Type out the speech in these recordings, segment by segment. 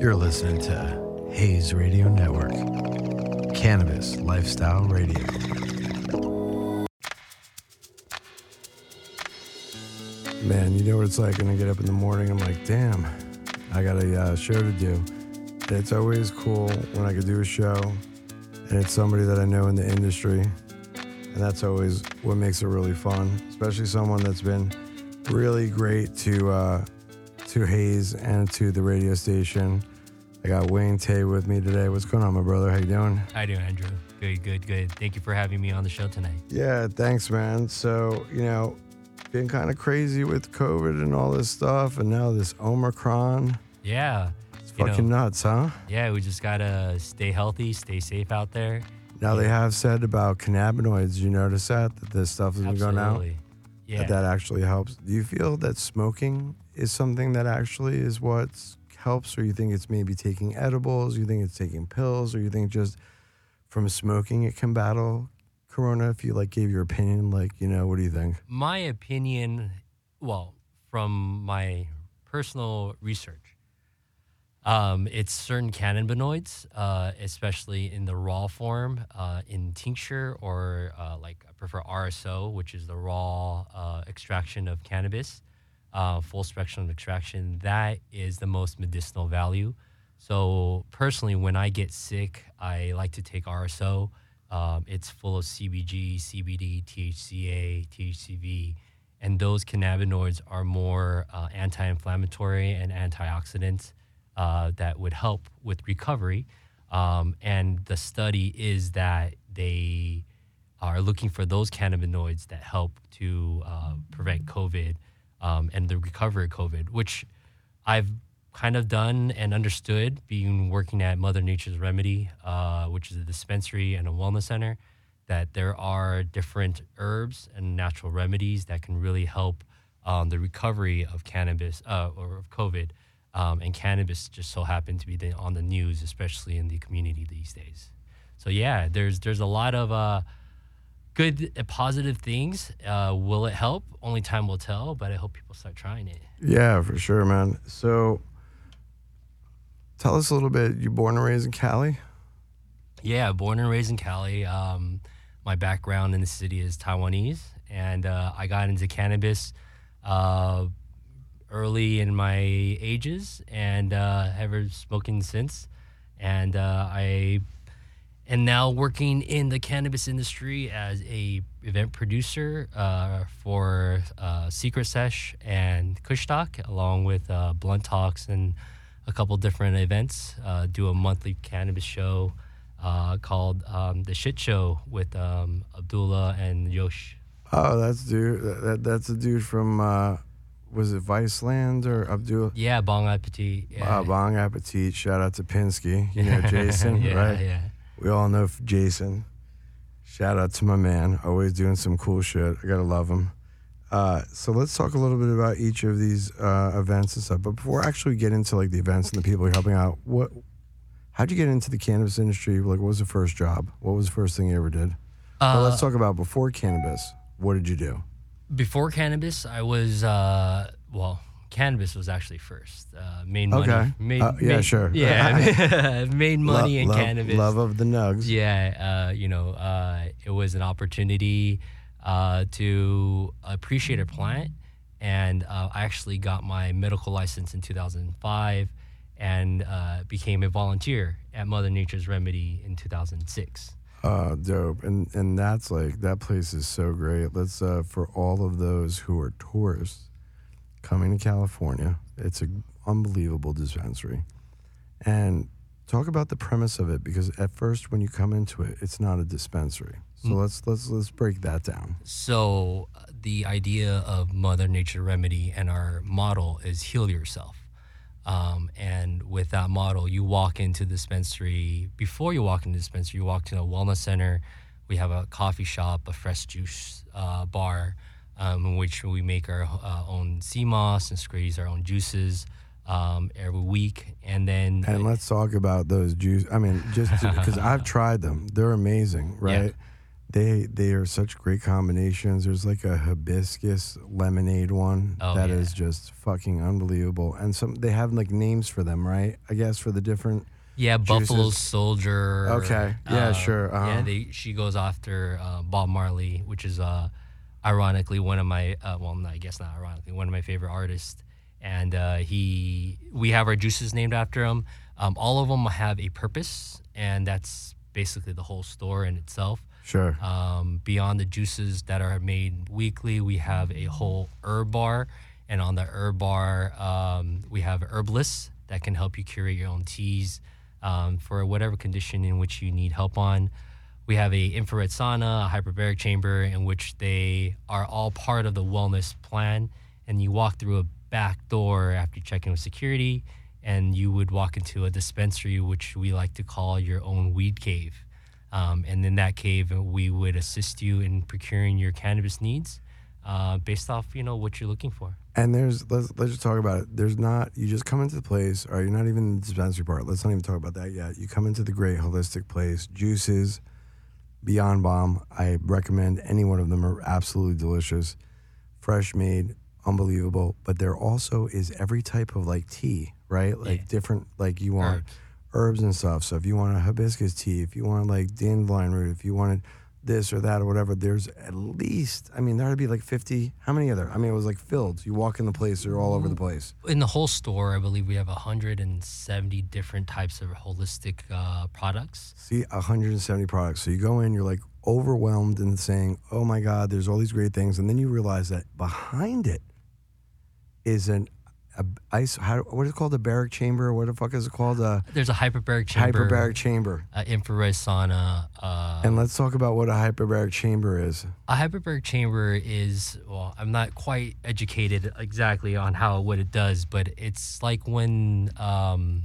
You're listening to Hayes Radio Network, Cannabis Lifestyle Radio. Man, you know what it's like when I get up in the morning. I'm like, damn, I got a uh, show to do. And it's always cool when I could do a show and it's somebody that I know in the industry. And that's always what makes it really fun, especially someone that's been really great to uh, to Hayes and to the radio station. I got Wayne Tay with me today. What's going on, my brother? How you doing? How you doing, Andrew? Good, good, good. Thank you for having me on the show tonight. Yeah, thanks, man. So, you know, been kind of crazy with COVID and all this stuff, and now this Omicron. Yeah. It's You know- fucking nuts, huh? Yeah, we just gotta stay healthy, stay safe out there. Now they have said about cannabinoids. You notice that that this stuff has been going out. Yeah. That that actually helps. Do you feel that smoking is something that actually is what helps, or you think it's maybe taking edibles? You think it's taking pills, or you think just from smoking it can battle corona? If you like gave your opinion, like you know, what do you think? my opinion, well, from my personal research, um, it's certain cannabinoids, uh, especially in the raw form, uh, in tincture, or uh, like I prefer RSO, which is the raw uh, extraction of cannabis, uh, full spectrum extraction. That is the most medicinal value. So personally, when I get sick, I like to take RSO. Um, it's full of CBG, CBD, THCA, THCV, and those cannabinoids are more uh, anti-inflammatory and antioxidants uh, that would help with recovery. Um, and the study is that they are looking for those cannabinoids that help to uh, prevent COVID um, and the recovery of COVID, which I've kind of done and understood being working at Mother Nature's Remedy, uh, which is a dispensary and a wellness center, that there are different herbs and natural remedies that can really help um, the recovery of cannabis uh, or of COVID. Um, and cannabis just so happened to be the, on the news, especially in the community these days. So yeah, there's there's a lot of uh, good uh, positive things. Uh, will it help? Only time will tell. But I hope people start trying it. Yeah, for sure, man. So, tell us a little bit. You born and raised in Cali? Yeah, born and raised in Cali. Um, my background in the city is Taiwanese, and uh, I got into cannabis uh, early in my ages, and uh, ever smoking since. And uh, I am now working in the cannabis industry as a event producer uh, for uh, Secret Sesh and Kushstock, along with uh, Blunt Talks and a couple different events. Uh, do a monthly cannabis show called um, the Shit Show with um, Abdullah and Yosh. Oh, that's dude. That, that's a dude from. Uh, was it Viceland or Abdul? Yeah, Bong Appetit. Yeah. Uh, Bong Appetit. Shout out to Pinsky. You know Jason, yeah, right? Yeah. We all know Jason. Shout out to my man. Always doing some cool shit. I gotta love him. Uh, so let's talk a little bit about each of these uh, events and stuff. But before I actually get into like the events and the people you're helping out, what? How'd you get into the cannabis industry? Like, what was the first job? What was the first thing you ever did? well, let's talk about before cannabis. What did you do? Before cannabis, I was uh, well. Cannabis was actually first. Uh, made money. Okay. Made, Uh, yeah, made- sure. Yeah, made money Lo- in love, cannabis. Love of the nugs. Yeah, uh, you know, uh, it was an opportunity uh, to appreciate a plant, and uh, I actually got my medical license in 2005, and uh, became a volunteer at Mother Nature's Remedy in 2006. Uh, dope. And and that's like that place is so great. Let's uh for all of those who are tourists coming to California, it's an unbelievable dispensary. And talk about the premise of it because at first when you come into it, it's not a dispensary. So let's let's let's break that down. So uh, the idea of Mother Nature Remedy and our model is heal yourself. Um, and with that model, you walk into the dispensary. Before you walk into the dispensary, you walk to a wellness center. We have a coffee shop, a fresh juice uh, bar, um, in which we make our uh, own sea moss and squeeze our own juices um, every week. And then And let's talk about those juice. I mean, just because I've tried them, they're amazing, right? They they are such great combinations. There's like a hibiscus lemonade one Oh, that is yeah. just fucking unbelievable. And some they have like names for them, right? I guess for the different. Yeah, Buffalo Soldier. Okay. Yeah, sure, uh-huh. Yeah, they, she goes after uh, Bob Marley, which is uh, ironically one of my uh, well, I guess not ironically one of my favorite artists. And uh, he, we have our juices named after him. Um, all of them have a purpose, and that's basically the whole store in itself. Sure. Um, beyond the juices that are made weekly, we have a whole herb bar, and on the herb bar, um, we have herbalists that can help you curate your own teas um, for whatever condition in which you need help on. We have a infrared sauna, a hyperbaric chamber, in which they are all part of the wellness plan. And you walk through a back door after you check in with security, and you would walk into a dispensary, which we like to call your own weed cave. Um, and in that cave, we would assist you in procuring your cannabis needs uh, based off, you know, what you're looking for. And there's let's let's just talk about it. There's not you just come into the place, or you're not even in the dispensary part. Let's not even talk about that yet. You come into the great holistic place, juices, Beyond Bomb. I recommend any one of them are absolutely delicious, fresh made, unbelievable. But there also is every type of like tea, right? Like Yeah. different like you want Herbs. Herbs and stuff. So if you want a hibiscus tea, if you want like dandelion root, if you wanted this or that or whatever, there's at least I mean there'd be like fifty. How many other? I mean it was like filled. You walk in the place, they're all over the place. In the whole store, I believe we have 170 different types of holistic uh, products. See, 170 products. So you go in, you're like overwhelmed and saying, "Oh my God, there's all these great things," and then you realize that behind it is an a ice. How, what is it called? A barrack chamber? What the fuck is it called? A There's a hyperbaric chamber, hyperbaric chamber. uh, infrared sauna. Uh, And let's talk about what a hyperbaric chamber is. a hyperbaric chamber is well, I'm not quite educated exactly on how what it does, but it's like when um,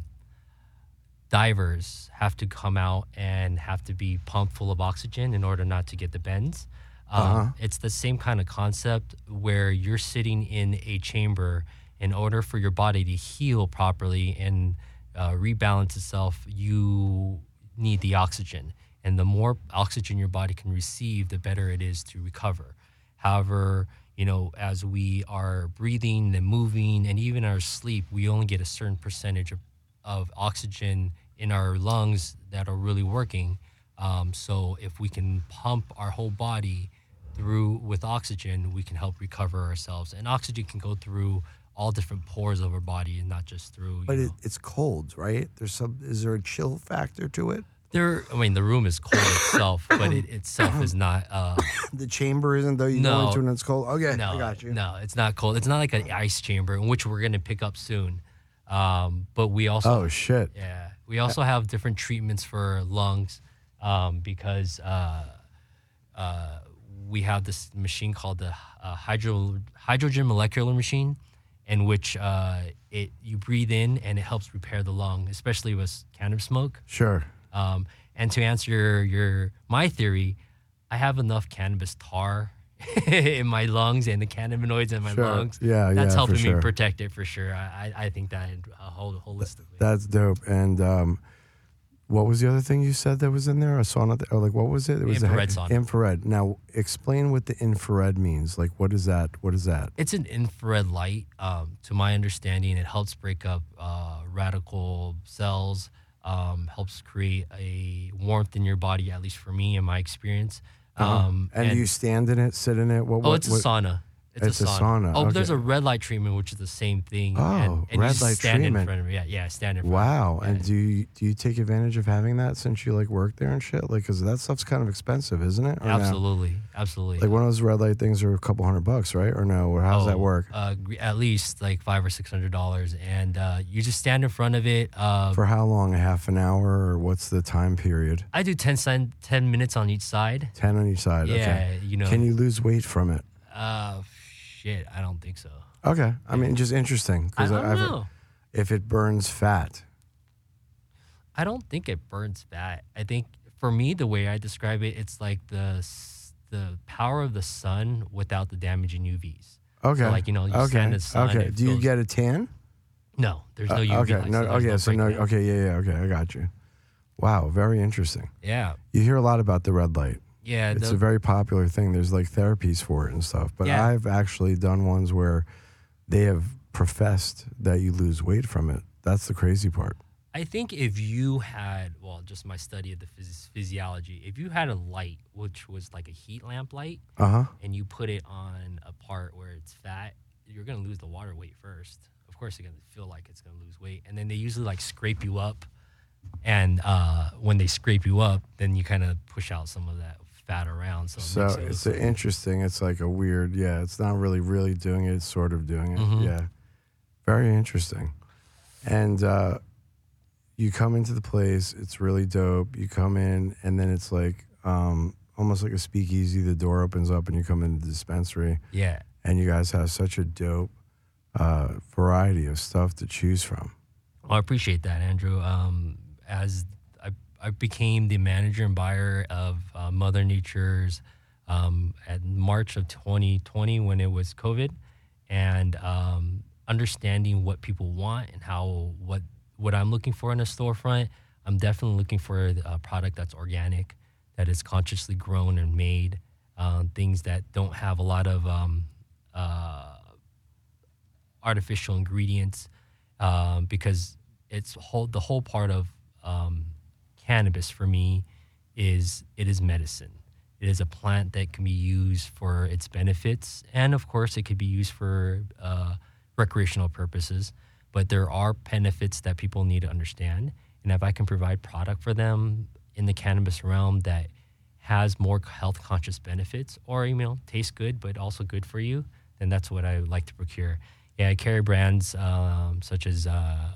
divers have to come out and have to be pumped full of oxygen in order not to get the bends. Um, Uh-huh. It's the same kind of concept where you're sitting in a chamber in order for your body to heal properly and uh, rebalance itself. You need the oxygen, and the more oxygen your body can receive, the better it is to recover. However, you know, as we are breathing and moving, and even our sleep, we only get a certain percentage of, of oxygen in our lungs that are really working. Um, so if we can pump our whole body through with oxygen, we can help recover ourselves. And oxygen can go through all different pores of our body and not just through. You But it, it's cold, right? There's some. Is there a chill factor to it? there, I mean, the room is cold itself, but it itself is not. Uh, The chamber isn't though. You go into and it's cold. Okay, no, I got you. no, it's not cold. It's not like an ice chamber, in which we're going to pick up soon. Um, but we also Oh shit. Yeah, we also have different treatments for lungs um, because uh, uh, we have this machine called the uh, hydro hydrogen molecular machine, in which uh, it you breathe in and it helps repair the lung, especially with cannabis smoke. Sure. Um, and to answer your, your my theory, I have enough cannabis tar in my lungs and the cannabinoids in my Sure. lungs. Yeah, that's yeah, helping for me sure. protect it for sure. I I, think that uh, whole, holistically. That's dope. And um, what was the other thing you said that was in there? A sauna? Th- or like what was it? It was Infrared sauna. Infrared. Now explain what the infrared means. Like what is that? What is that? It's an infrared light. Um, to my understanding, it helps break up uh, radical cells. Um, helps create a warmth in your body, at least for me in my experience. Um, Uh-huh. and, you stand in it, sit in it. What? oh, what, it's a what- sauna. It's, It's a a sauna. sauna, Oh, there's a red light treatment, which is the same thing. Oh, and, and red light stand treatment. in front of. Yeah, yeah, stand in front. Wow. And do you do you take advantage of having that since you like work there and shit? Like, cause that stuff's kind of expensive, isn't it? Or no? absolutely, absolutely. Like one of those red light things are a couple hundred bucks, right? Or no? Or how does that Oh, work? Uh, at least like five or six hundred dollars, and uh, you just stand in front of it. Uh, For how long? A half an hour, or what's the time period? I do 10, 10 minutes on each side. Ten on each side. Yeah, Okay. you know. Can you lose weight from it? Uh, shit, I don't think so. Okay. I mean, just interesting I because don't I've know. if it burns fat. I don't think it burns fat. I think for me, the way I describe it, it's like the s- the power of the sun without the damaging UVs. Okay. like, you know, you okay. stand in the sun, Okay. it Do you goes- get a tan? No, there's no Uh, UV. okay. No. so there's okay. so no. breakdown. Okay. Yeah. Yeah. Okay. I got you. Wow. Very interesting. Yeah. You hear a lot about the red light. Yeah, It's the- a very popular thing. There's like therapies for it and stuff. But Yeah. I've actually done ones where they have professed that you lose weight from it. That's the crazy part. I think if you had, well, just my study of the phys- physiology, if you had a light, which was like a heat lamp light, Uh huh. and you put it on a part where it's fat, you're gonna lose the water weight first. Of course, you're gonna feel like it's gonna lose weight, and then they usually like scrape you up, and uh, when they scrape you up, then you kind of push out some of that fat around. So, it So it it's interesting. It's like a weird. Yeah, it's not really really doing it. It's sort of doing it. Mhm. Yeah, very interesting. And uh, you come into the place. It's really dope. You come in, and then it's like um, almost like a speakeasy. The door opens up, and you come into the dispensary, yeah. and you guys have such a dope uh, variety of stuff to choose from. Well, I appreciate that, Andrew. Um, as I, became the manager and buyer of uh, Mother Nature's um, at March of 2020 when it was COVID, and um, understanding what people want and how what what I'm looking for in a storefront. I'm definitely looking for a product that's organic, that is consciously grown and made, uh, things that don't have a lot of um, uh, artificial ingredients um, because it's whole the whole part of um, cannabis for me is it is medicine. It is a plant that can be used for its benefits, and of course, it could be used for uh, recreational purposes. But there are benefits that people need to understand, and if I can provide product for them in the cannabis realm that has more health conscious benefits, or you know, tastes good but also good for you, then that's what I like to procure. Yeah, I carry brands um, such as uh,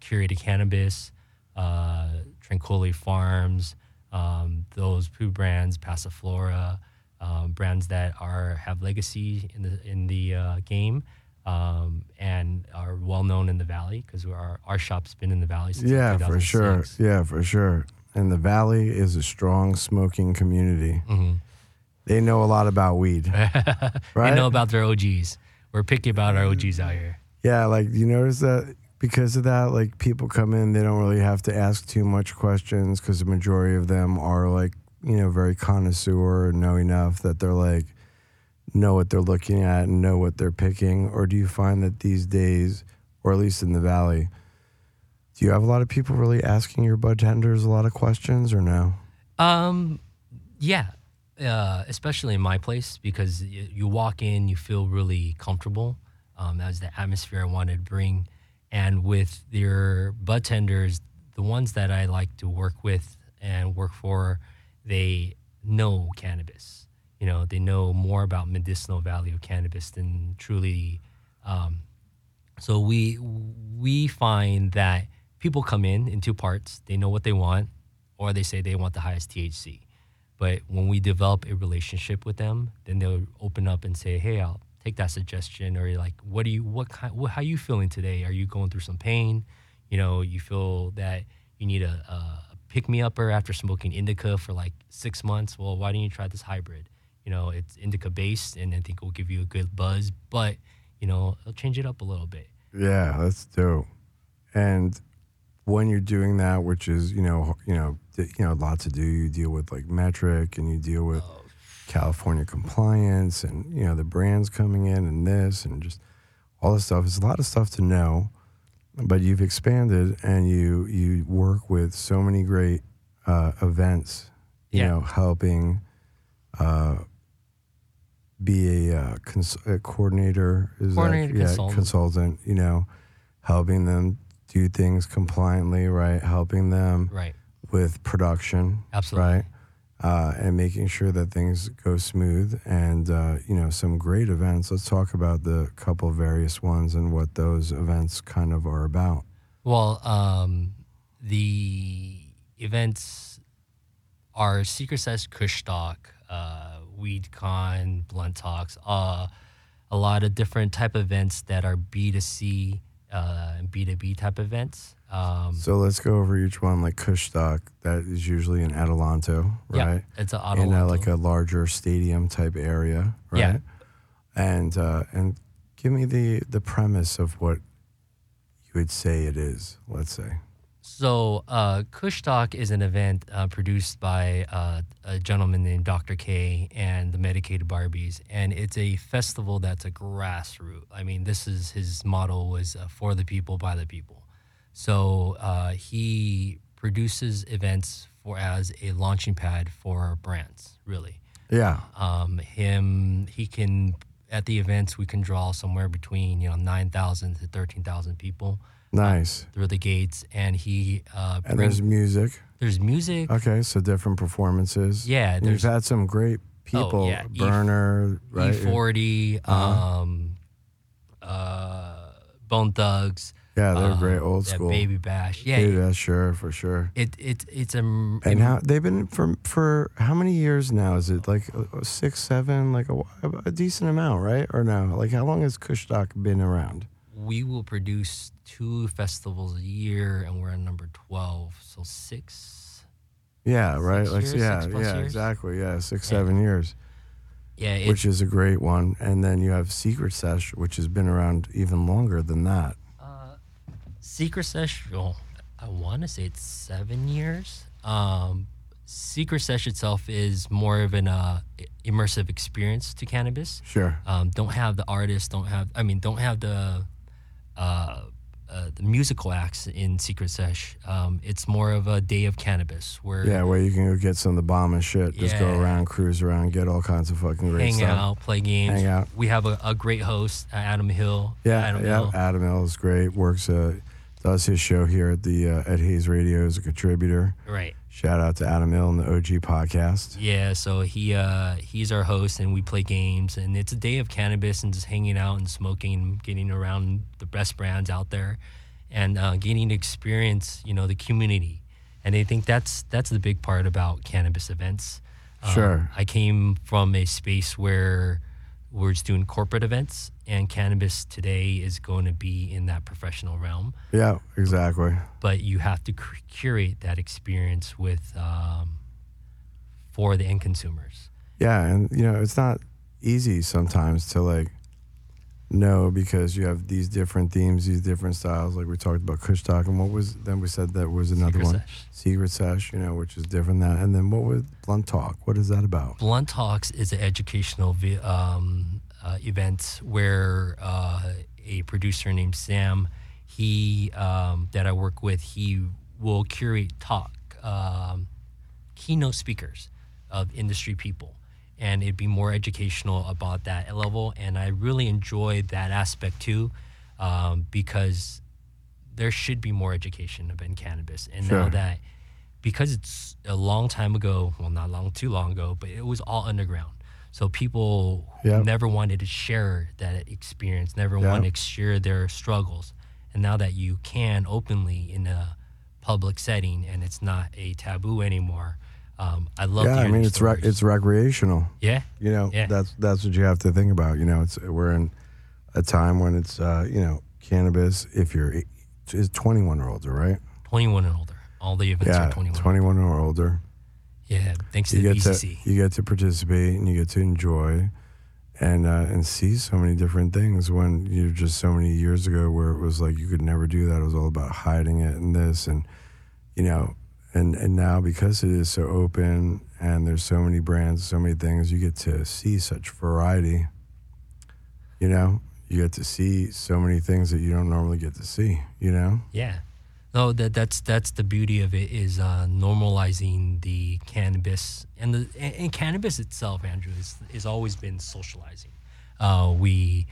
Curated Cannabis, uh, Tranquility Farms, um, those poo brands, Passiflora, um, brands that are have legacy in the in the uh, game um, and are well known in the valley because our our shop's been in the valley since Yeah, for sure. Yeah, for sure. And the Valley is a strong smoking community. Mhm. They know a lot about weed, right? They know about their OGs. We're picky about our OGs out here. yeah, like you notice that because of that, like people come in, they don't really have to ask too much questions because the majority of them are like, you know, very connoisseur and know enough that they're like, know what they're looking at and know what they're picking. Or do you find that these days, or at least in the Valley, do you have a lot of people really asking your bud tenders a lot of questions or no? Um, yeah, uh, especially in my place because y- you walk in, you feel really comfortable. Um, that was the atmosphere I wanted to bring, and with your bud tenders, the ones that I like to work with and work for, they know cannabis. You know, they know more about medicinal value of cannabis than truly. Um, so we we find that people come in in two parts. They know what they want, or they say they want the highest THC. But when we develop a relationship with them, then they'll open up and say, "Hey, I'll take that suggestion." Or you're like, "What do you? What kind? What, how you feeling today? Are you going through some pain? You know, you feel that you need a, a pick me upper after smoking indica for like six months. Well, why don't you try this hybrid? You know, it's indica based, and I think it will give you a good buzz. But you know, it'll change it up a little bit. Yeah, that's dope. And when you're doing that, which is you know you know you know a lot to do, you deal with like Metrc and you deal with oh. California compliance and you know the brands coming in and this and just all this stuff. It's a lot of stuff to know, but you've expanded and you you work with so many great uh, events. You Yeah. know, helping uh, be a, uh, cons- a coordinator, is Coordinator, that, yeah, consultant. consultant. You know, helping them do things compliantly, right? Helping them Right. with production, Absolutely. right? Uh, and making sure that things go smooth and uh, you know some great events. Let's talk about the couple various ones and what those events kind of are about. Well, um, the events are Secret Sesh Kush Talk, uh, Weed Con, Blunt Talks, uh, a lot of different type of events that are B2C uh, and B2B type events. Um, So let's go over each one. Like Kushstock, that is usually in Adelanto, yeah, right? it's an In auto. a, like a larger stadium type area, right? Yeah. And uh, and give me the the premise of what you would say it is. Let's say. So, uh, Kushstock is an event uh, produced by uh, a gentleman named Dr. K and the Medicated Barbies, and it's a festival that's a grassroots. I mean, this is his motto was uh, for the people by the people. So uh, he produces events for as a launching pad for brands, really. Yeah. Um, him, he can at the events we can draw somewhere between you know nine thousand to thirteen thousand people Nice. through the gates, and he uh, And brings, there's music. there's music. Okay, so different performances. Yeah, You've had some great people. Oh, yeah, Berner, right? E forty, Uh-huh. um, uh, Bone Thugs. Yeah, they're uh, great. Old school. Baby Bash. Yeah, Yeah, sure, for sure. it it it's a And how they've been for for how many years now? Is it like uh, six, seven, like a, a decent amount, right? Or no? Like how long has Kushstock been around? we will produce two festivals a year, and we're at number twelve, so six. Yeah, right. Six like years, yeah, yeah, years? exactly. Yeah, six, Yeah. seven years, Yeah, it, which is a great one. And then you have Secret Sesh, which has been around even longer than that. Secret Sesh, well, I want to say it's seven years. Um, Secret Sesh itself is more of an uh, immersive experience to cannabis. Sure. Um, don't have the artists, don't have, I mean, don't have the uh, uh, the musical acts in Secret Sesh. Um, it's more of a day of cannabis where Yeah, where you can go get some of the bomb and shit. Just go around, cruise around, get all kinds of fucking great hang stuff. out, play games. Hang out. We have a, a great host, Adam Hill. Yeah, Adam yeah. Hill. Adam Hill is great. Works, uh, does his show here at the uh, at Hayes Radio as a contributor. Right. Shout out to Adam Hill and the OG podcast. Yeah, so he uh, he's our host, and we play games, and it's a day of cannabis and just hanging out and smoking, getting around the best brands out there, and uh, getting to experience, you know, the community. And I think that's that's the big part about cannabis events. Um, Sure. I came from a space where we're just doing corporate events, and cannabis today is going to be in that professional realm Yeah, exactly. but you have to curate that experience with um, for the end consumers. Yeah, and you know it's not easy sometimes to like know because you have these different themes, these different styles. Like we talked about Kushstock, and what was then we said that was another Secret one, Sesh. Secret Sesh, you know, which is different than that. And then what was Blunt Talk? What is that about? Blunt Talks is an educational um, uh, event where uh, a producer named Sam, he um, that I work with, he will curate talk um, keynote speakers of industry people, and it'd be more educational about that level. And I really enjoy that aspect too, um, because there should be more education about cannabis. And now that because it's a long time ago, well, not long, too long ago, but it was all underground. So people Yep. never wanted to share that experience, never Yep. wanted to share their struggles. And now that you can openly in a public setting and it's not a taboo anymore, um, I love. yeah, I mean it's rec- it's recreational. yeah, You know, Yeah. that's that's what you have to think about. You know, it's we're in a time when it's uh, you know cannabis. If you're is 21 or older, right? twenty one and older. All the events yeah, are twenty one. 21 or older. Yeah, thanks to you the get to you get to participate and you get to enjoy and uh, and see so many different things when you're just so many years ago where it was like you could never do that it was all about hiding it and this and you know and and now because it is so open and there's so many brands so many things you get to see such variety you know you get to see so many things that you don't normally get to see you know Yeah. No, that that's that's the beauty of it is uh, normalizing the cannabis and the and, and cannabis itself, Andrew, is is always been socializing. Uh, we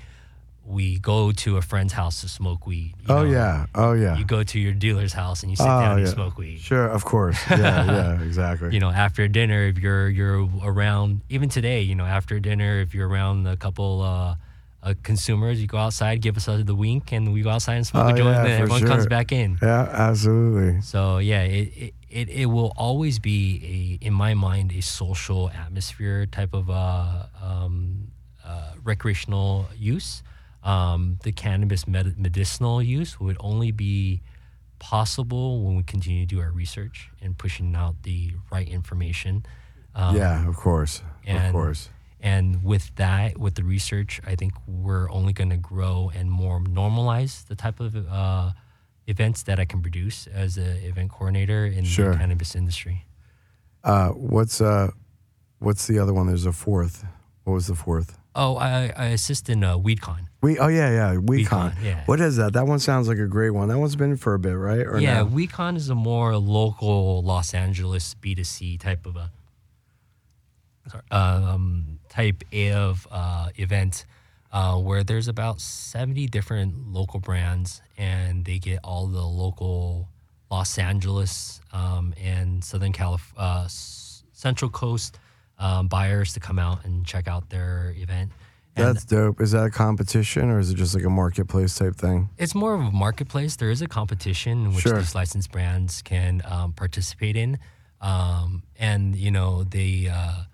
we go to a friend's house to smoke weed. oh know. yeah oh yeah You go to your dealer's house and you sit Oh, down and yeah. you smoke weed. sure of course yeah yeah exactly You know, after dinner, if you're you're around, even today, you know, after dinner, if you're around a couple uh, uh, consumers, you go outside, give us uh, the wink, and we go outside and smoke Oh, a joint, yeah, and everyone comes back in. Yeah, absolutely. So yeah, it, it, it, it will always be a in my mind a social atmosphere type of uh, um, uh, recreational use. Um, the cannabis med- medicinal use would only be possible when we continue to do our research and pushing out the right information. Um, yeah, of course. of and- course. and with that, with the research, I think we're only going to grow and more normalize the type of uh, events that I can produce as an event coordinator in Sure. the cannabis industry. Uh, what's uh, what's the other one? There's a fourth. What was the fourth? Oh, I, I assist in uh, WeedCon. We oh yeah yeah WeCon. WeCon, yeah. What is that? That one sounds like a great one. That one's been for a bit, right? Or yeah, no? WeCon is a more local Los Angeles B2C type of a sorry, um, type of uh, event uh, where there's about 70 different local brands and they get all the local Los Angeles um, and Southern Calif- uh, Central Coast um, buyers to come out and check out their event. And That's dope. Is that a competition or is it just like a marketplace type thing? it's more of a marketplace. There is a competition in which Sure. these licensed brands can um, participate in, um, and you know they uh,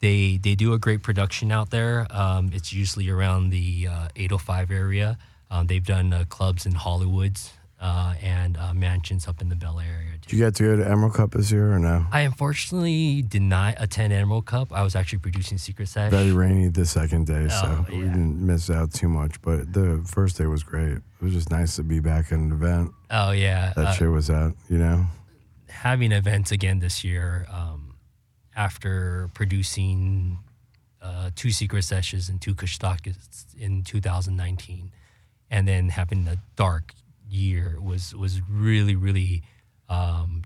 they they do a great production out there. Um, it's usually around the uh, 805 area. Um, they've done uh, clubs in Hollywoods uh, and uh, mansions up in the Bel Air area Did you get to go to Emerald Cup this year or no? I unfortunately did not attend Emerald Cup. I was actually producing Secret Sesh. Very rainy the second day, so Oh, we didn't miss out too much. But the first day was great. It was just nice to be back at an event. oh yeah, That uh, shit was at, you know? having events again this year um, after producing uh, two secret sessions and two kush in 2019 and then having the dark year was was really really um,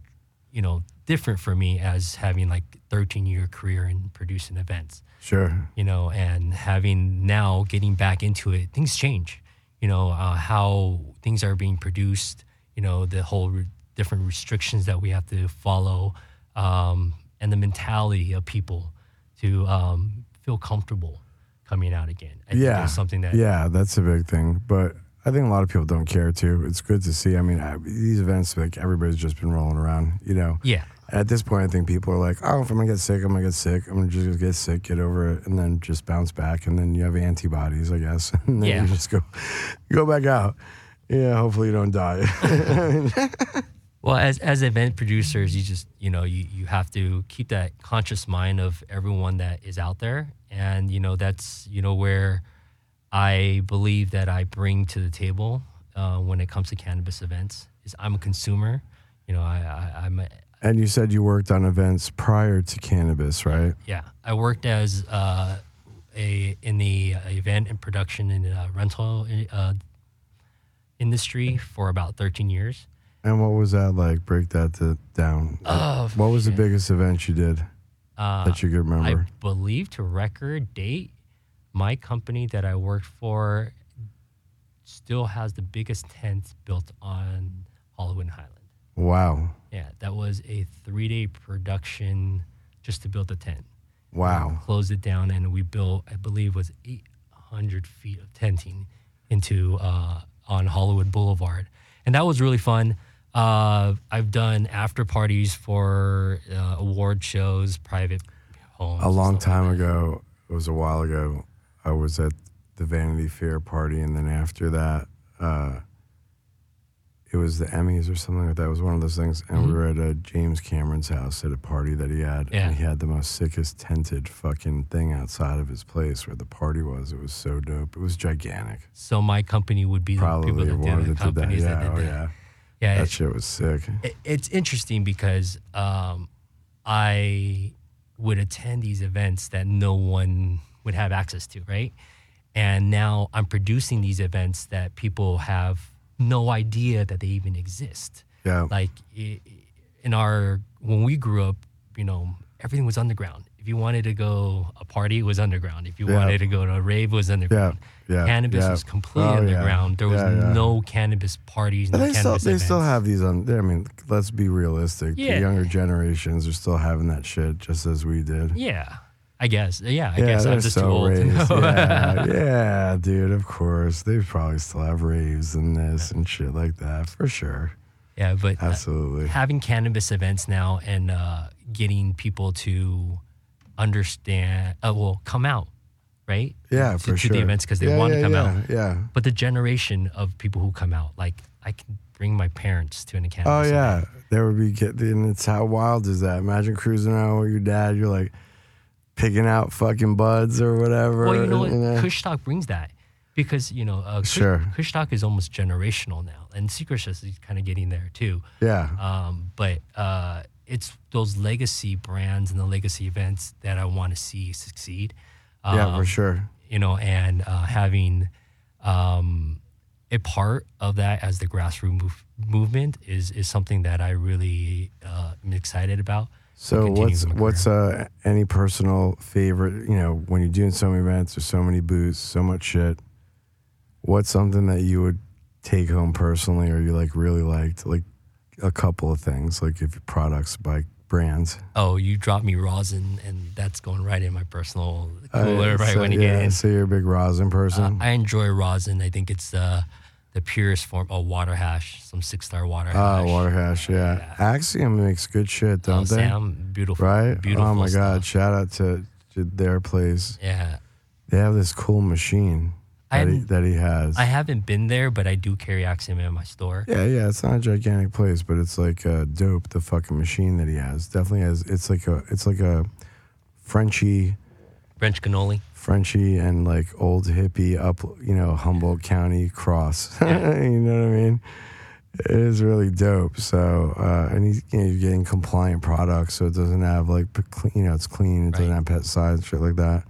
you know different for me as having like 13 year career in producing events Sure. you know, and having now getting back into it, things change. You know, uh, how things are being produced, you know, the whole re- different restrictions that we have to follow, um, and the mentality of people to um, feel comfortable coming out again. I think yeah. something that yeah, that's a big thing. But I think a lot of people don't care too. It's good to see. I mean, I, these events, like everybody's just been rolling around, you know? yeah, At this point, I think people are like, oh, if I'm gonna get sick, I'm gonna get sick. I'm gonna just get sick, get over it, and then just bounce back. And then you have antibodies, I guess. And then Yeah. you just go, go back out. Yeah, hopefully you don't die. Well, as as event producers, you just you know you you have to keep that conscious mind of everyone that is out there, and you know that's you know where I believe that I bring to the table uh, when it comes to cannabis events is I'm a consumer. You know, I, I I'm a, and you said you worked on events prior to cannabis, right? yeah I worked as uh, a in the uh, event and production and uh, rental uh, industry for about 13 years. And what was that like? Break that to, down. Oh, what was the biggest event you did Uh, that you could remember? I believe to record date, my company that I worked for still has the biggest tent built on Hollywood Highland. wow. Yeah, that was a three day production just to build the tent. Wow. Closed it down, and we built, I believe, was 800 feet of tenting into uh, on Hollywood Boulevard, and that was really fun. Uh, I've done after parties for uh, award shows, private homes. A long stuff like time ago, it was a while ago, I was at the Vanity Fair party, and then after that, uh, it was the Emmys or something like that. It was one of those things. And we Mhm. were at uh, James Cameron's house at a party that he had. Yeah. And he had the most sickest tented fucking thing outside of his place where the party was. It was so dope. It was gigantic. So my company would be probably the people that did the do that. Yeah, that did oh, that. yeah. Yeah, That it- shit was sick. it, it's interesting because um, I would attend these events that no one would have access to, right? And now I'm producing these events that people have no idea that they even exist. Yeah. Like in our when we grew up, you know, everything was underground. If you wanted to go a party, it was underground. If you Yeah. wanted to go to a rave, it was underground. Yeah. Cannabis yeah. was completely Oh, yeah. underground. There was Yeah, yeah. no cannabis parties, no they still they events. still have these on. I mean, let's be realistic. Yeah. The younger generations are still having that shit just as we did. Yeah, I guess. Yeah, I yeah, guess I'm just too so old. to raised. yeah, yeah, dude. Of course, they probably still have raves and this and shit like that for sure. yeah, but uh, Absolutely. having cannabis events now and uh, getting people to understand, uh, well, come out, right? Yeah, to, for to sure. the events because they Yeah, want yeah, to come out. Yeah. But the generation of people who come out, like I can bring my parents to an Oh yeah, event. there would be. And it's how wild is that? Imagine cruising around with your dad. You're like picking out fucking buds or whatever. Well, you know what? Kush Talk brings that because you know, uh, Kush, Sure. Is almost generational now, and Secret is kind of getting there too. Yeah. Um, but uh, it's those legacy brands and the legacy events that I want to see succeed. yeah, Um, for sure. You know, and uh, having um, a part of that as the grassroots move, movement is is something that I really uh, am excited about. So what's what's uh, any personal favorite? You know, when you're doing so many events, there's so many booths, so much shit. What's something that you would take home personally, or you like really liked? Like a couple of things, like if products by brands. Oh, you dropped me rosin, and that's going right in my personal Uh, cooler right so, when you yeah, get in. So you're a big rosin person. Uh, I enjoy rosin. I think it's the the purest form of water hash, some six star water Ah, hash. water hash, yeah. Axiom makes good shit, Oh, don't they? Sam, beautiful, Right? Beautiful. oh my god! Shout out to, to their place. Yeah, They have this cool machine that he, that he has. I haven't been there, but I do carry Axiom in my store. Yeah, yeah, it's not a gigantic place, but it's like uh, dope. The fucking machine that he has definitely has. It's like a, it's like a Frenchy, French cannoli. Frenchy, and like old hippie up, you know, Humboldt County cross. you know what I mean? It is really dope. So, uh, and he's you know, you're getting compliant products, so it doesn't have like, you know, it's clean. It doesn't Right. have pesticides, shit like that.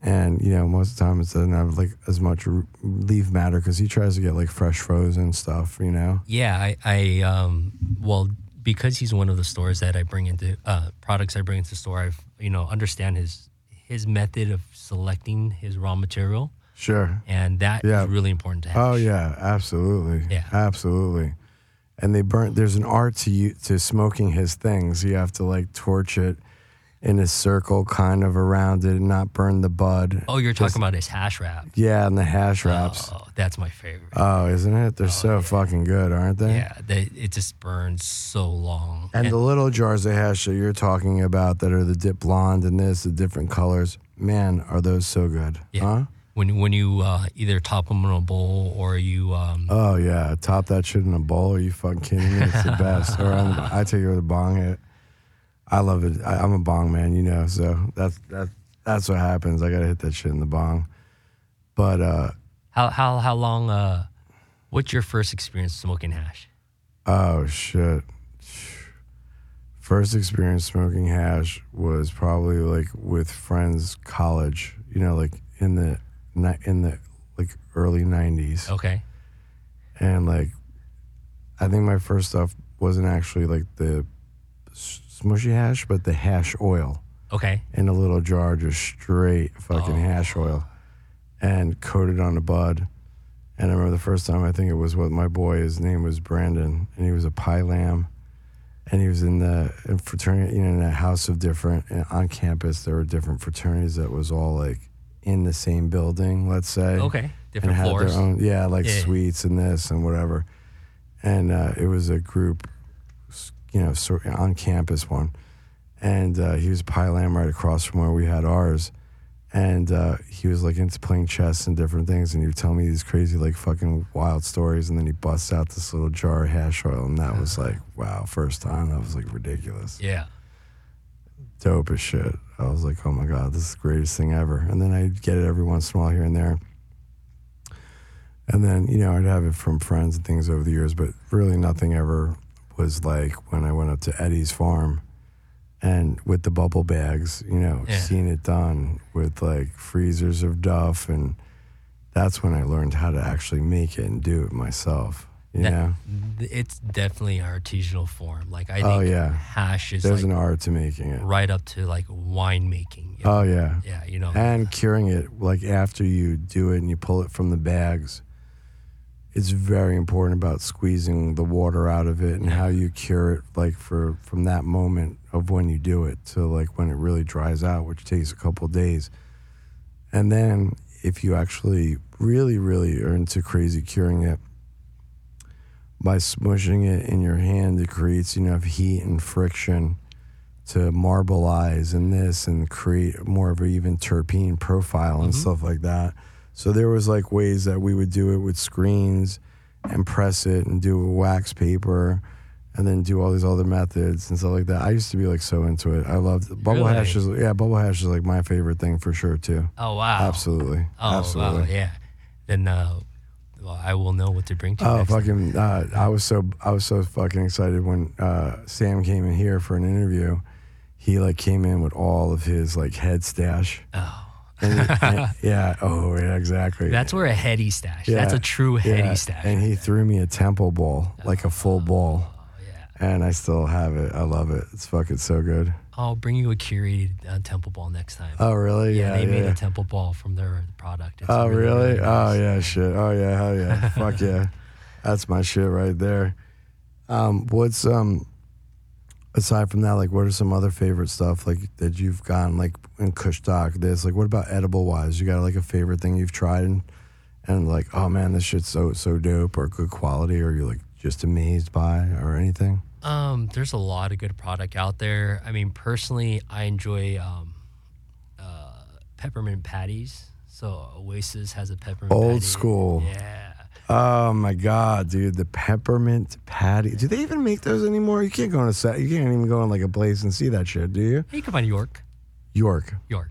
And you know, most of the time it doesn't have like as much leaf matter because he tries to get like fresh frozen stuff. You know. Yeah, I, I um, well, because he's one of the stores that I bring into uh, products I bring into the store. I've you know understand his his method of selecting his raw material, Sure. and that is Yeah. really important to oh, have. Oh yeah, absolutely. Yeah. absolutely. And they burn. There's an art to you to smoking his things. You have to like torch it in a circle, kind of around it, and not burn the bud. Oh, you're talking about his hash wrap. Yeah, and the hash wraps. Oh, that's my favorite. Oh, isn't it? They're so fucking good, aren't they? yeah, they, it just burns so long. And the little jars of hash that you're talking about that are the dip blonde and this, the different colors, man, are those so good? Yeah. Huh? when when you uh, either top them in a bowl or you um, Oh yeah, top that shit in a bowl. Are you fucking kidding me? It's the best. or the, I take it with a bong hit. I love it. I, I'm a bong man, you know. So that's that. That's what happens. I gotta hit that shit in the bong. But uh, how how how long? Uh, what's your first experience smoking hash? oh shit. First experience smoking hash was probably like with friends, college. You know, like in the in the like early '90s. Okay, and like I think my first stuff wasn't actually like the smushy hash, but the hash oil okay, in a little jar, just straight fucking hash oil, and coated on the bud. And I remember the first time I think it was with my boy. His name was Brandon, and he was a Pi Lamb, and he was in the in fraternity, you know, in a house of different on campus. There were different fraternities that was all like in the same building. Let's say, okay, and different had floors. their own, yeah, like Yeah. suites and this and whatever. And uh, it was a group, you know, sort of on campus one, and uh, he was lamb right across from where we had ours, and uh, he was like into playing chess and different things, and he would tell me these crazy like fucking wild stories, and then he busts out this little jar of hash oil, and that was like wow, first time. That was like ridiculous. Yeah, dope as shit. I was like, oh my God, this is the greatest thing ever. And then I'd get it every once in a while here and there. And then, you know, I'd have it from friends and things over the years, but really nothing ever was like when I went up to Eddie's farm and with the bubble bags, you know, Yeah. seeing it done with like freezers of Duff. And that's when I learned how to actually make it and do it myself, you That- know? it's definitely artisanal form. Like I oh, think Oh, yeah. hash is There's like an art to making it. right up to like winemaking. you oh, know? Oh, yeah. yeah, you know. and curing it like after you do it and you pull it from the bags it's very important about squeezing the water out of it and how you cure it like for from that moment of when you do it to like when it really dries out which takes a couple days and then if you actually really really are into crazy curing it by smushing it in your hand it creates enough heat and friction to marbleize and this and create more of an even terpene profile and mm-hmm. stuff like that. So there was like ways that we would do it with screens and press it and do wax paper and then do all these other methods and stuff like that. I used to be like so into it. I loved bubble Really? hash is yeah, bubble hash is like my favorite thing for sure too. oh wow, Absolutely. Oh Absolutely. wow, yeah. then uh, well, I will know what to bring to you. Oh, fucking! Uh, I was so I was so fucking excited when uh, Sam came in here for an interview. He like came in with all of his like head stash. Oh. And- yeah. Oh, yeah. Exactly. That's where a heady stash. Yeah, That's a true heady yeah. stash. And he threw me a temple ball, like a full ball, oh, yeah. and I still have it. I love it. It's fucking so good. I'll bring you a curated uh, temple ball next time. Oh, really? yeah, they made a temple ball from their product. It's Oh, really? really Oh, nice. yeah, shit. Oh, yeah, hell yeah. Fuck yeah. That's my shit right there. Um, what's, um, aside from that, like, what are some other favorite stuff, like, that you've gotten, like, in Kushstock, this? Like, what about edible wise? You got, like, a favorite thing you've tried and, and like, oh, man, this shit's so, so dope or good quality or you're, like, just amazed by or anything? Um, there's a lot of good product out there. I mean, personally, I enjoy um, uh, peppermint patties. So Oasis has a peppermint. Old patty. school. Yeah. Oh my god, dude! The peppermint patty. Do they even make those anymore? You can't go on a set. You can't even go in like a place and see that shit, do you? Hey, you can find York. York, York.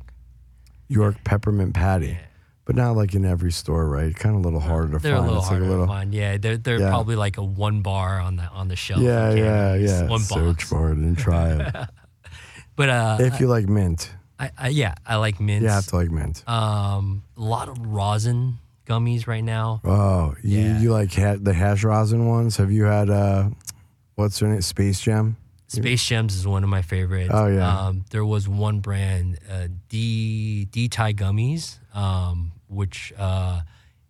York peppermint patty, but not like in every store, right? Kind of a little harder to They're find. a little it's harder like a little. to find. Yeah, they're they're Yeah. probably like a one bar on the on the shelf. Yeah, yeah, yeah. One Search box. for it and try it. But uh, if you like mint, I, I, yeah, I like mints. you have to like mint. Um, a lot of rosin gummies right now. Oh, you, Yeah. you like ha- the hash rosin ones? Have you had uh, what's their name? Space Gem. Space Gems is one of my favorites. Oh, yeah. Um, there was one brand, uh, D D Thai gummies, um, which uh,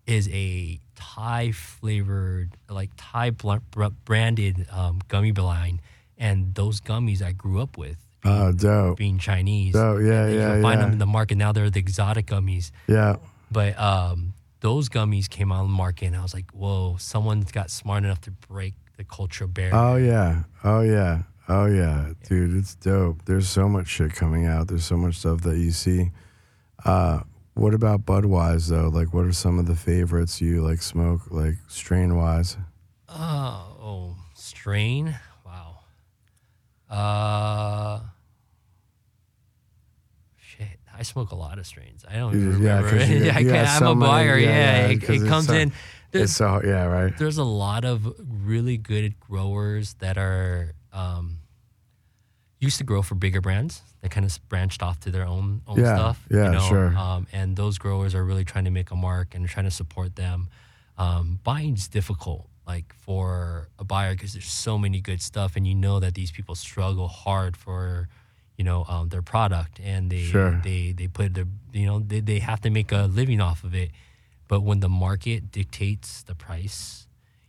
is a Thai flavored, like Thai bl- br- branded um, gummy line, and those gummies I grew up with. Being, Oh, dope. being Chinese. Oh, yeah, And you yeah, can find them in the market now. They're the exotic gummies, Yeah. but um, those gummies came on the market, and I was like, "Whoa! Someone's got smart enough to break the cultural barrier." Oh yeah. Oh yeah. Oh yeah. Dude, it's dope. There's so much shit coming out. There's so much stuff that you see. Uh what about Budweiser though? Like what are some of the favorites you like smoke like strain wise? Uh, oh, strain. Wow. Uh. I smoke a lot of strains. I don't even yeah, remember. you got- I you can't- got I'm a many- buyer. yeah, Yeah, yeah, it, it comes so- in. There's, It's so yeah, right? there's a lot of really good growers that are um, used to grow for bigger brands that kind of branched off to their own own Yeah, stuff. yeah, you know? sure. Um, and those growers are really trying to make a mark and trying to support them. Um, buying's difficult, like for a buyer, because there's so many good stuff, and you know that these people struggle hard for, you know, um, their product, and they Sure. they they put their, you know, they they have to make a living off of it. But when the market dictates the price,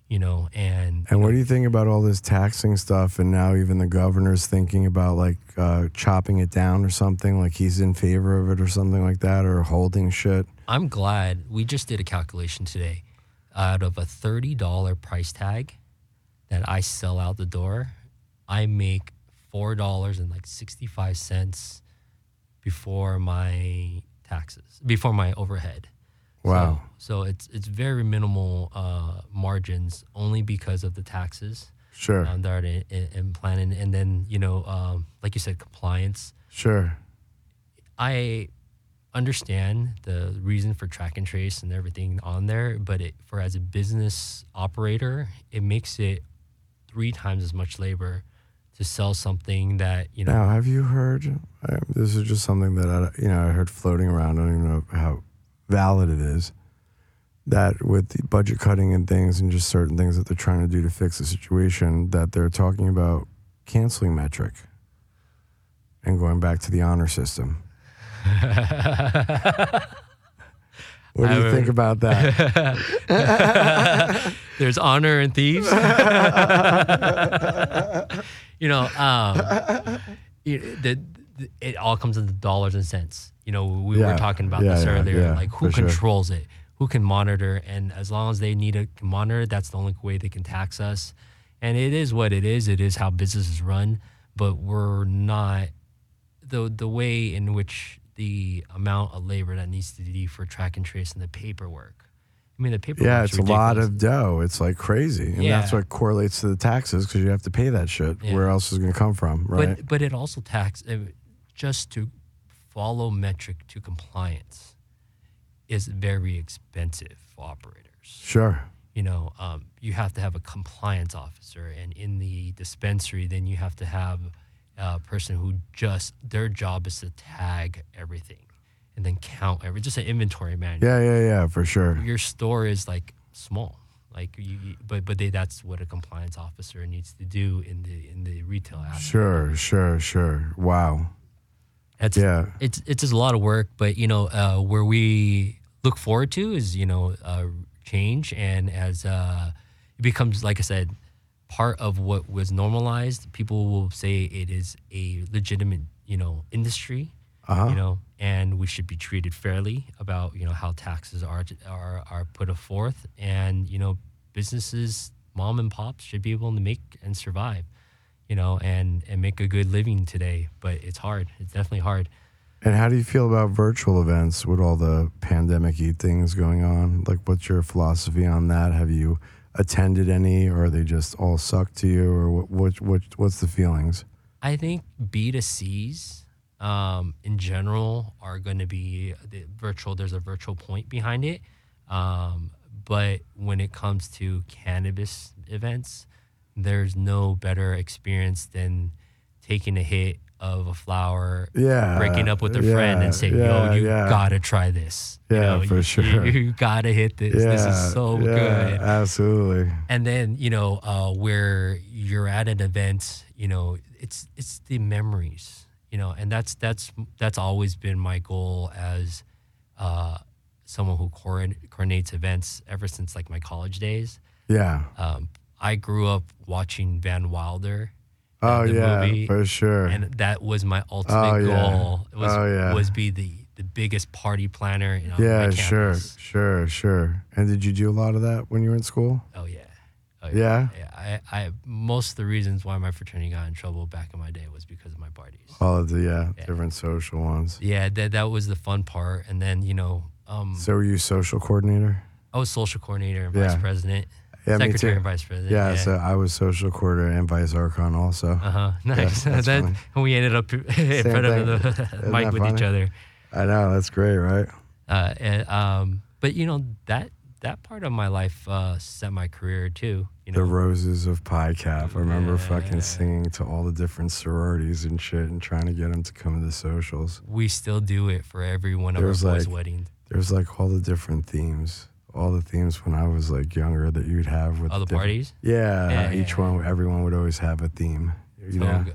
you know, and And what do you think about all this taxing stuff and now even the governor's thinking about like uh, chopping it down or something like he's in favor of it or something like that or holding shit? I'm glad we just did a calculation today. Out of a thirty dollar price tag that I sell out the door, I make four dollars and like sixty five cents before my taxes, before my overhead. Wow. So, so it's it's very minimal uh, margins, only because of the taxes Sure. um, that are in, in, in planning, and then you know, um, like you said, compliance. Sure. I understand the reason for track and trace and everything on there, but it, for as a business operator, it makes it three times as much labor to sell something that you know. Now, have you heard? Uh, this is just something that I, you know I heard floating around. I don't even know how valid it is. That with the budget cutting and things, and just certain things that they're trying to do to fix the situation, that they're talking about canceling Metrc and going back to the honor system. What do you think about that? There's honor and thieves. you know, um, you, the, the, it all comes into dollars and cents. You know, we Yeah. were talking about Yeah, this yeah, earlier. like, who for sure. controls it? Who can monitor? And as long as they need to monitor, that's the only way they can tax us. And it is what it is. It is how businesses run. But we're not the the way in which the amount of labor that needs to be for track and trace and the paperwork. I mean, the paperwork. yeah, it's a lot of dough. It's like crazy, and that's what correlates to the taxes because you have to pay that shit. Yeah. Where else is it going to come from, right? But but it also tax uh, just to follow Metrc to compliance. is very expensive for operators. Sure. You know, um, you have to have a compliance officer, and in the dispensary, then you have to have a person who just their job is to tag everything and then count every just an inventory man. Yeah, yeah, yeah, for sure. Your store is like small, like you, you- but but they, that's what a compliance officer needs to do in the in the retail aspect. Sure, sure, sure. Wow. That's, Yeah. it's it's just a lot of work, but you know uh, where we look forward to is you know uh, change, and as uh, it becomes like I said, part of what was normalized, people will say it is a legitimate you know industry, Uh-huh. you know, and we should be treated fairly about you know how taxes are are are put forth, and you know businesses, mom and pops should be able to make and survive you know, and and make a good living today. But it's hard. It's definitely hard. And how do you feel about virtual events with all the pandemic y things going on? Like, what's your philosophy on that? Have you attended any, or are they just all suck to you, or what? What? what what's the feelings? I think B to C's um, in general are going to be the virtual. There's a virtual point behind it, um, but when it comes to cannabis events, there's no better experience than taking a hit of a flower, Yeah, breaking up with a yeah, friend, and saying, yeah, "Yo, you yeah. gotta try this." You Yeah, know, for you- sure. You, you gotta hit this. This is so good. Absolutely. and then you know uh, where you're at an event you know it's it's the memories you know and that's that's that's always been my goal as uh, someone who coordinates events ever since like my college days Yeah. um, i grew up watching van wilder Oh the yeah, movie, for sure. and that was my ultimate Oh, yeah. goal was, Oh, yeah. was be the the biggest party planner you know, yeah, sure, sure, sure. And did you do a lot of that when you were in school? Oh yeah. Oh, Yeah? I, I most of the reasons why my fraternity got in trouble back in my day was because of my parties. All of the yeah, Yeah. different social ones. Yeah, that that was the fun part. And then you know, um, So were you social coordinator? I was social coordinator and Yeah. vice president, Yeah, me secretary too. and vice president. Yeah, so I was social coordinator and vice archon also. uh huh. Nice. funny. we ended up in front of the mic with each other. I know that's great, right? Uh, and, um, but you know that that part of my life uh, set my career too. You know, The roses of Pi Cap. I remember fucking singing to all the different sororities and shit, and trying to get them to come to the socials. we still do it for every one of our There's boys' like- weddings. There's like all the different themes, all the themes when I was like younger that you'd have with All the different- parties. Yeah, Yeah, each yeah. one, everyone would always have a theme. You know, Toga,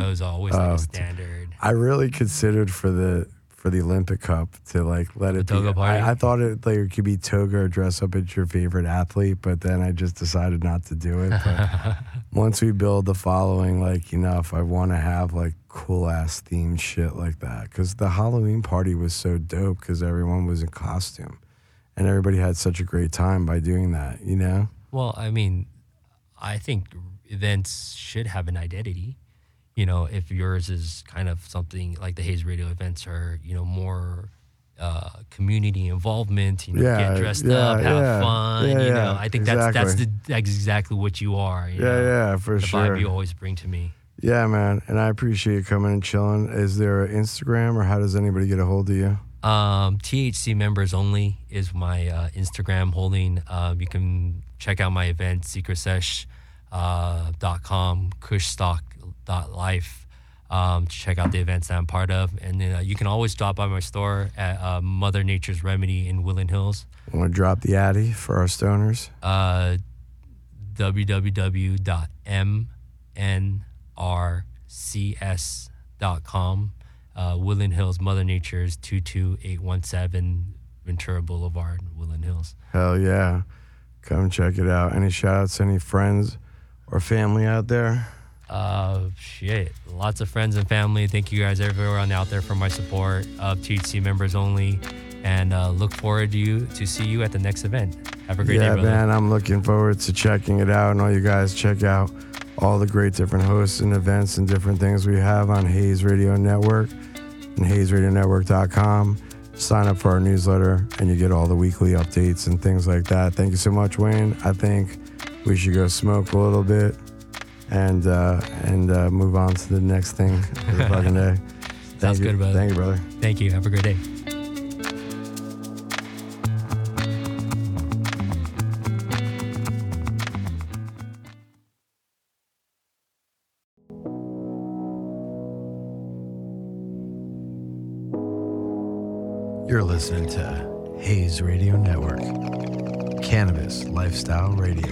Toga's always like Oh, standard. I really considered for the for the Olympic Cup to like let The it toga be. party? I, I thought it like it could be toga or dress up as your favorite athlete, but then I just decided not to do it. But once we build the following like enough, I want to have like cool ass themed shit like that because the Halloween party was so dope because everyone was in costume and everybody had such a great time by doing that. You know? Well, I mean, I think events should have an identity. You know, if yours is kind of something like the Hayes Radio events are, you know, more uh, community involvement. You know, Yeah, get dressed yeah, up, have yeah, fun. yeah, you know, I think that's that's exactly. the that's exactly what you are. you Yeah, know, yeah, for the sure. vibe you always bring to me. Yeah, man. And I appreciate you coming and chilling. Is there an Instagram or how does anybody get a hold of you? Um, THC members only is my uh, Instagram holding. Um, you can check out my event, secretsesh.com, uh, dot com, kushstock.life. Um, to check out the events that I'm part of. And then uh, you can always drop by my store at uh, Mother Nature's Remedy in Woodland Hills. Want to drop the Addy for our stoners? Uh, www.mnrcs.com. Uh, Woodland Hills, Mother Nature's 22817 Ventura Boulevard, Woodland Hills. Hell yeah. Come check it out. Any shout outs, any friends or family out there? Uh, shit. Lots of friends and family. Thank you guys, everyone out there for my support of THC members only. And uh, look forward to you to see you at the next event. Have a great yeah, day, brother. man. I'm looking forward to checking it out. And all you guys check out all the great different hosts and events and different things we have on Hayes Radio Network and HayesRadioNetwork.com. Sign up for our newsletter and you get all the weekly updates and things like that. Thank you so much, Wayne. I think we should go smoke a little bit and uh, and uh, move on to the next thing for the fucking day. Sounds good, brother. Thank you, brother. Thank you. Have a great day. You're listening to Hayes Radio Network, Cannabis Lifestyle Radio.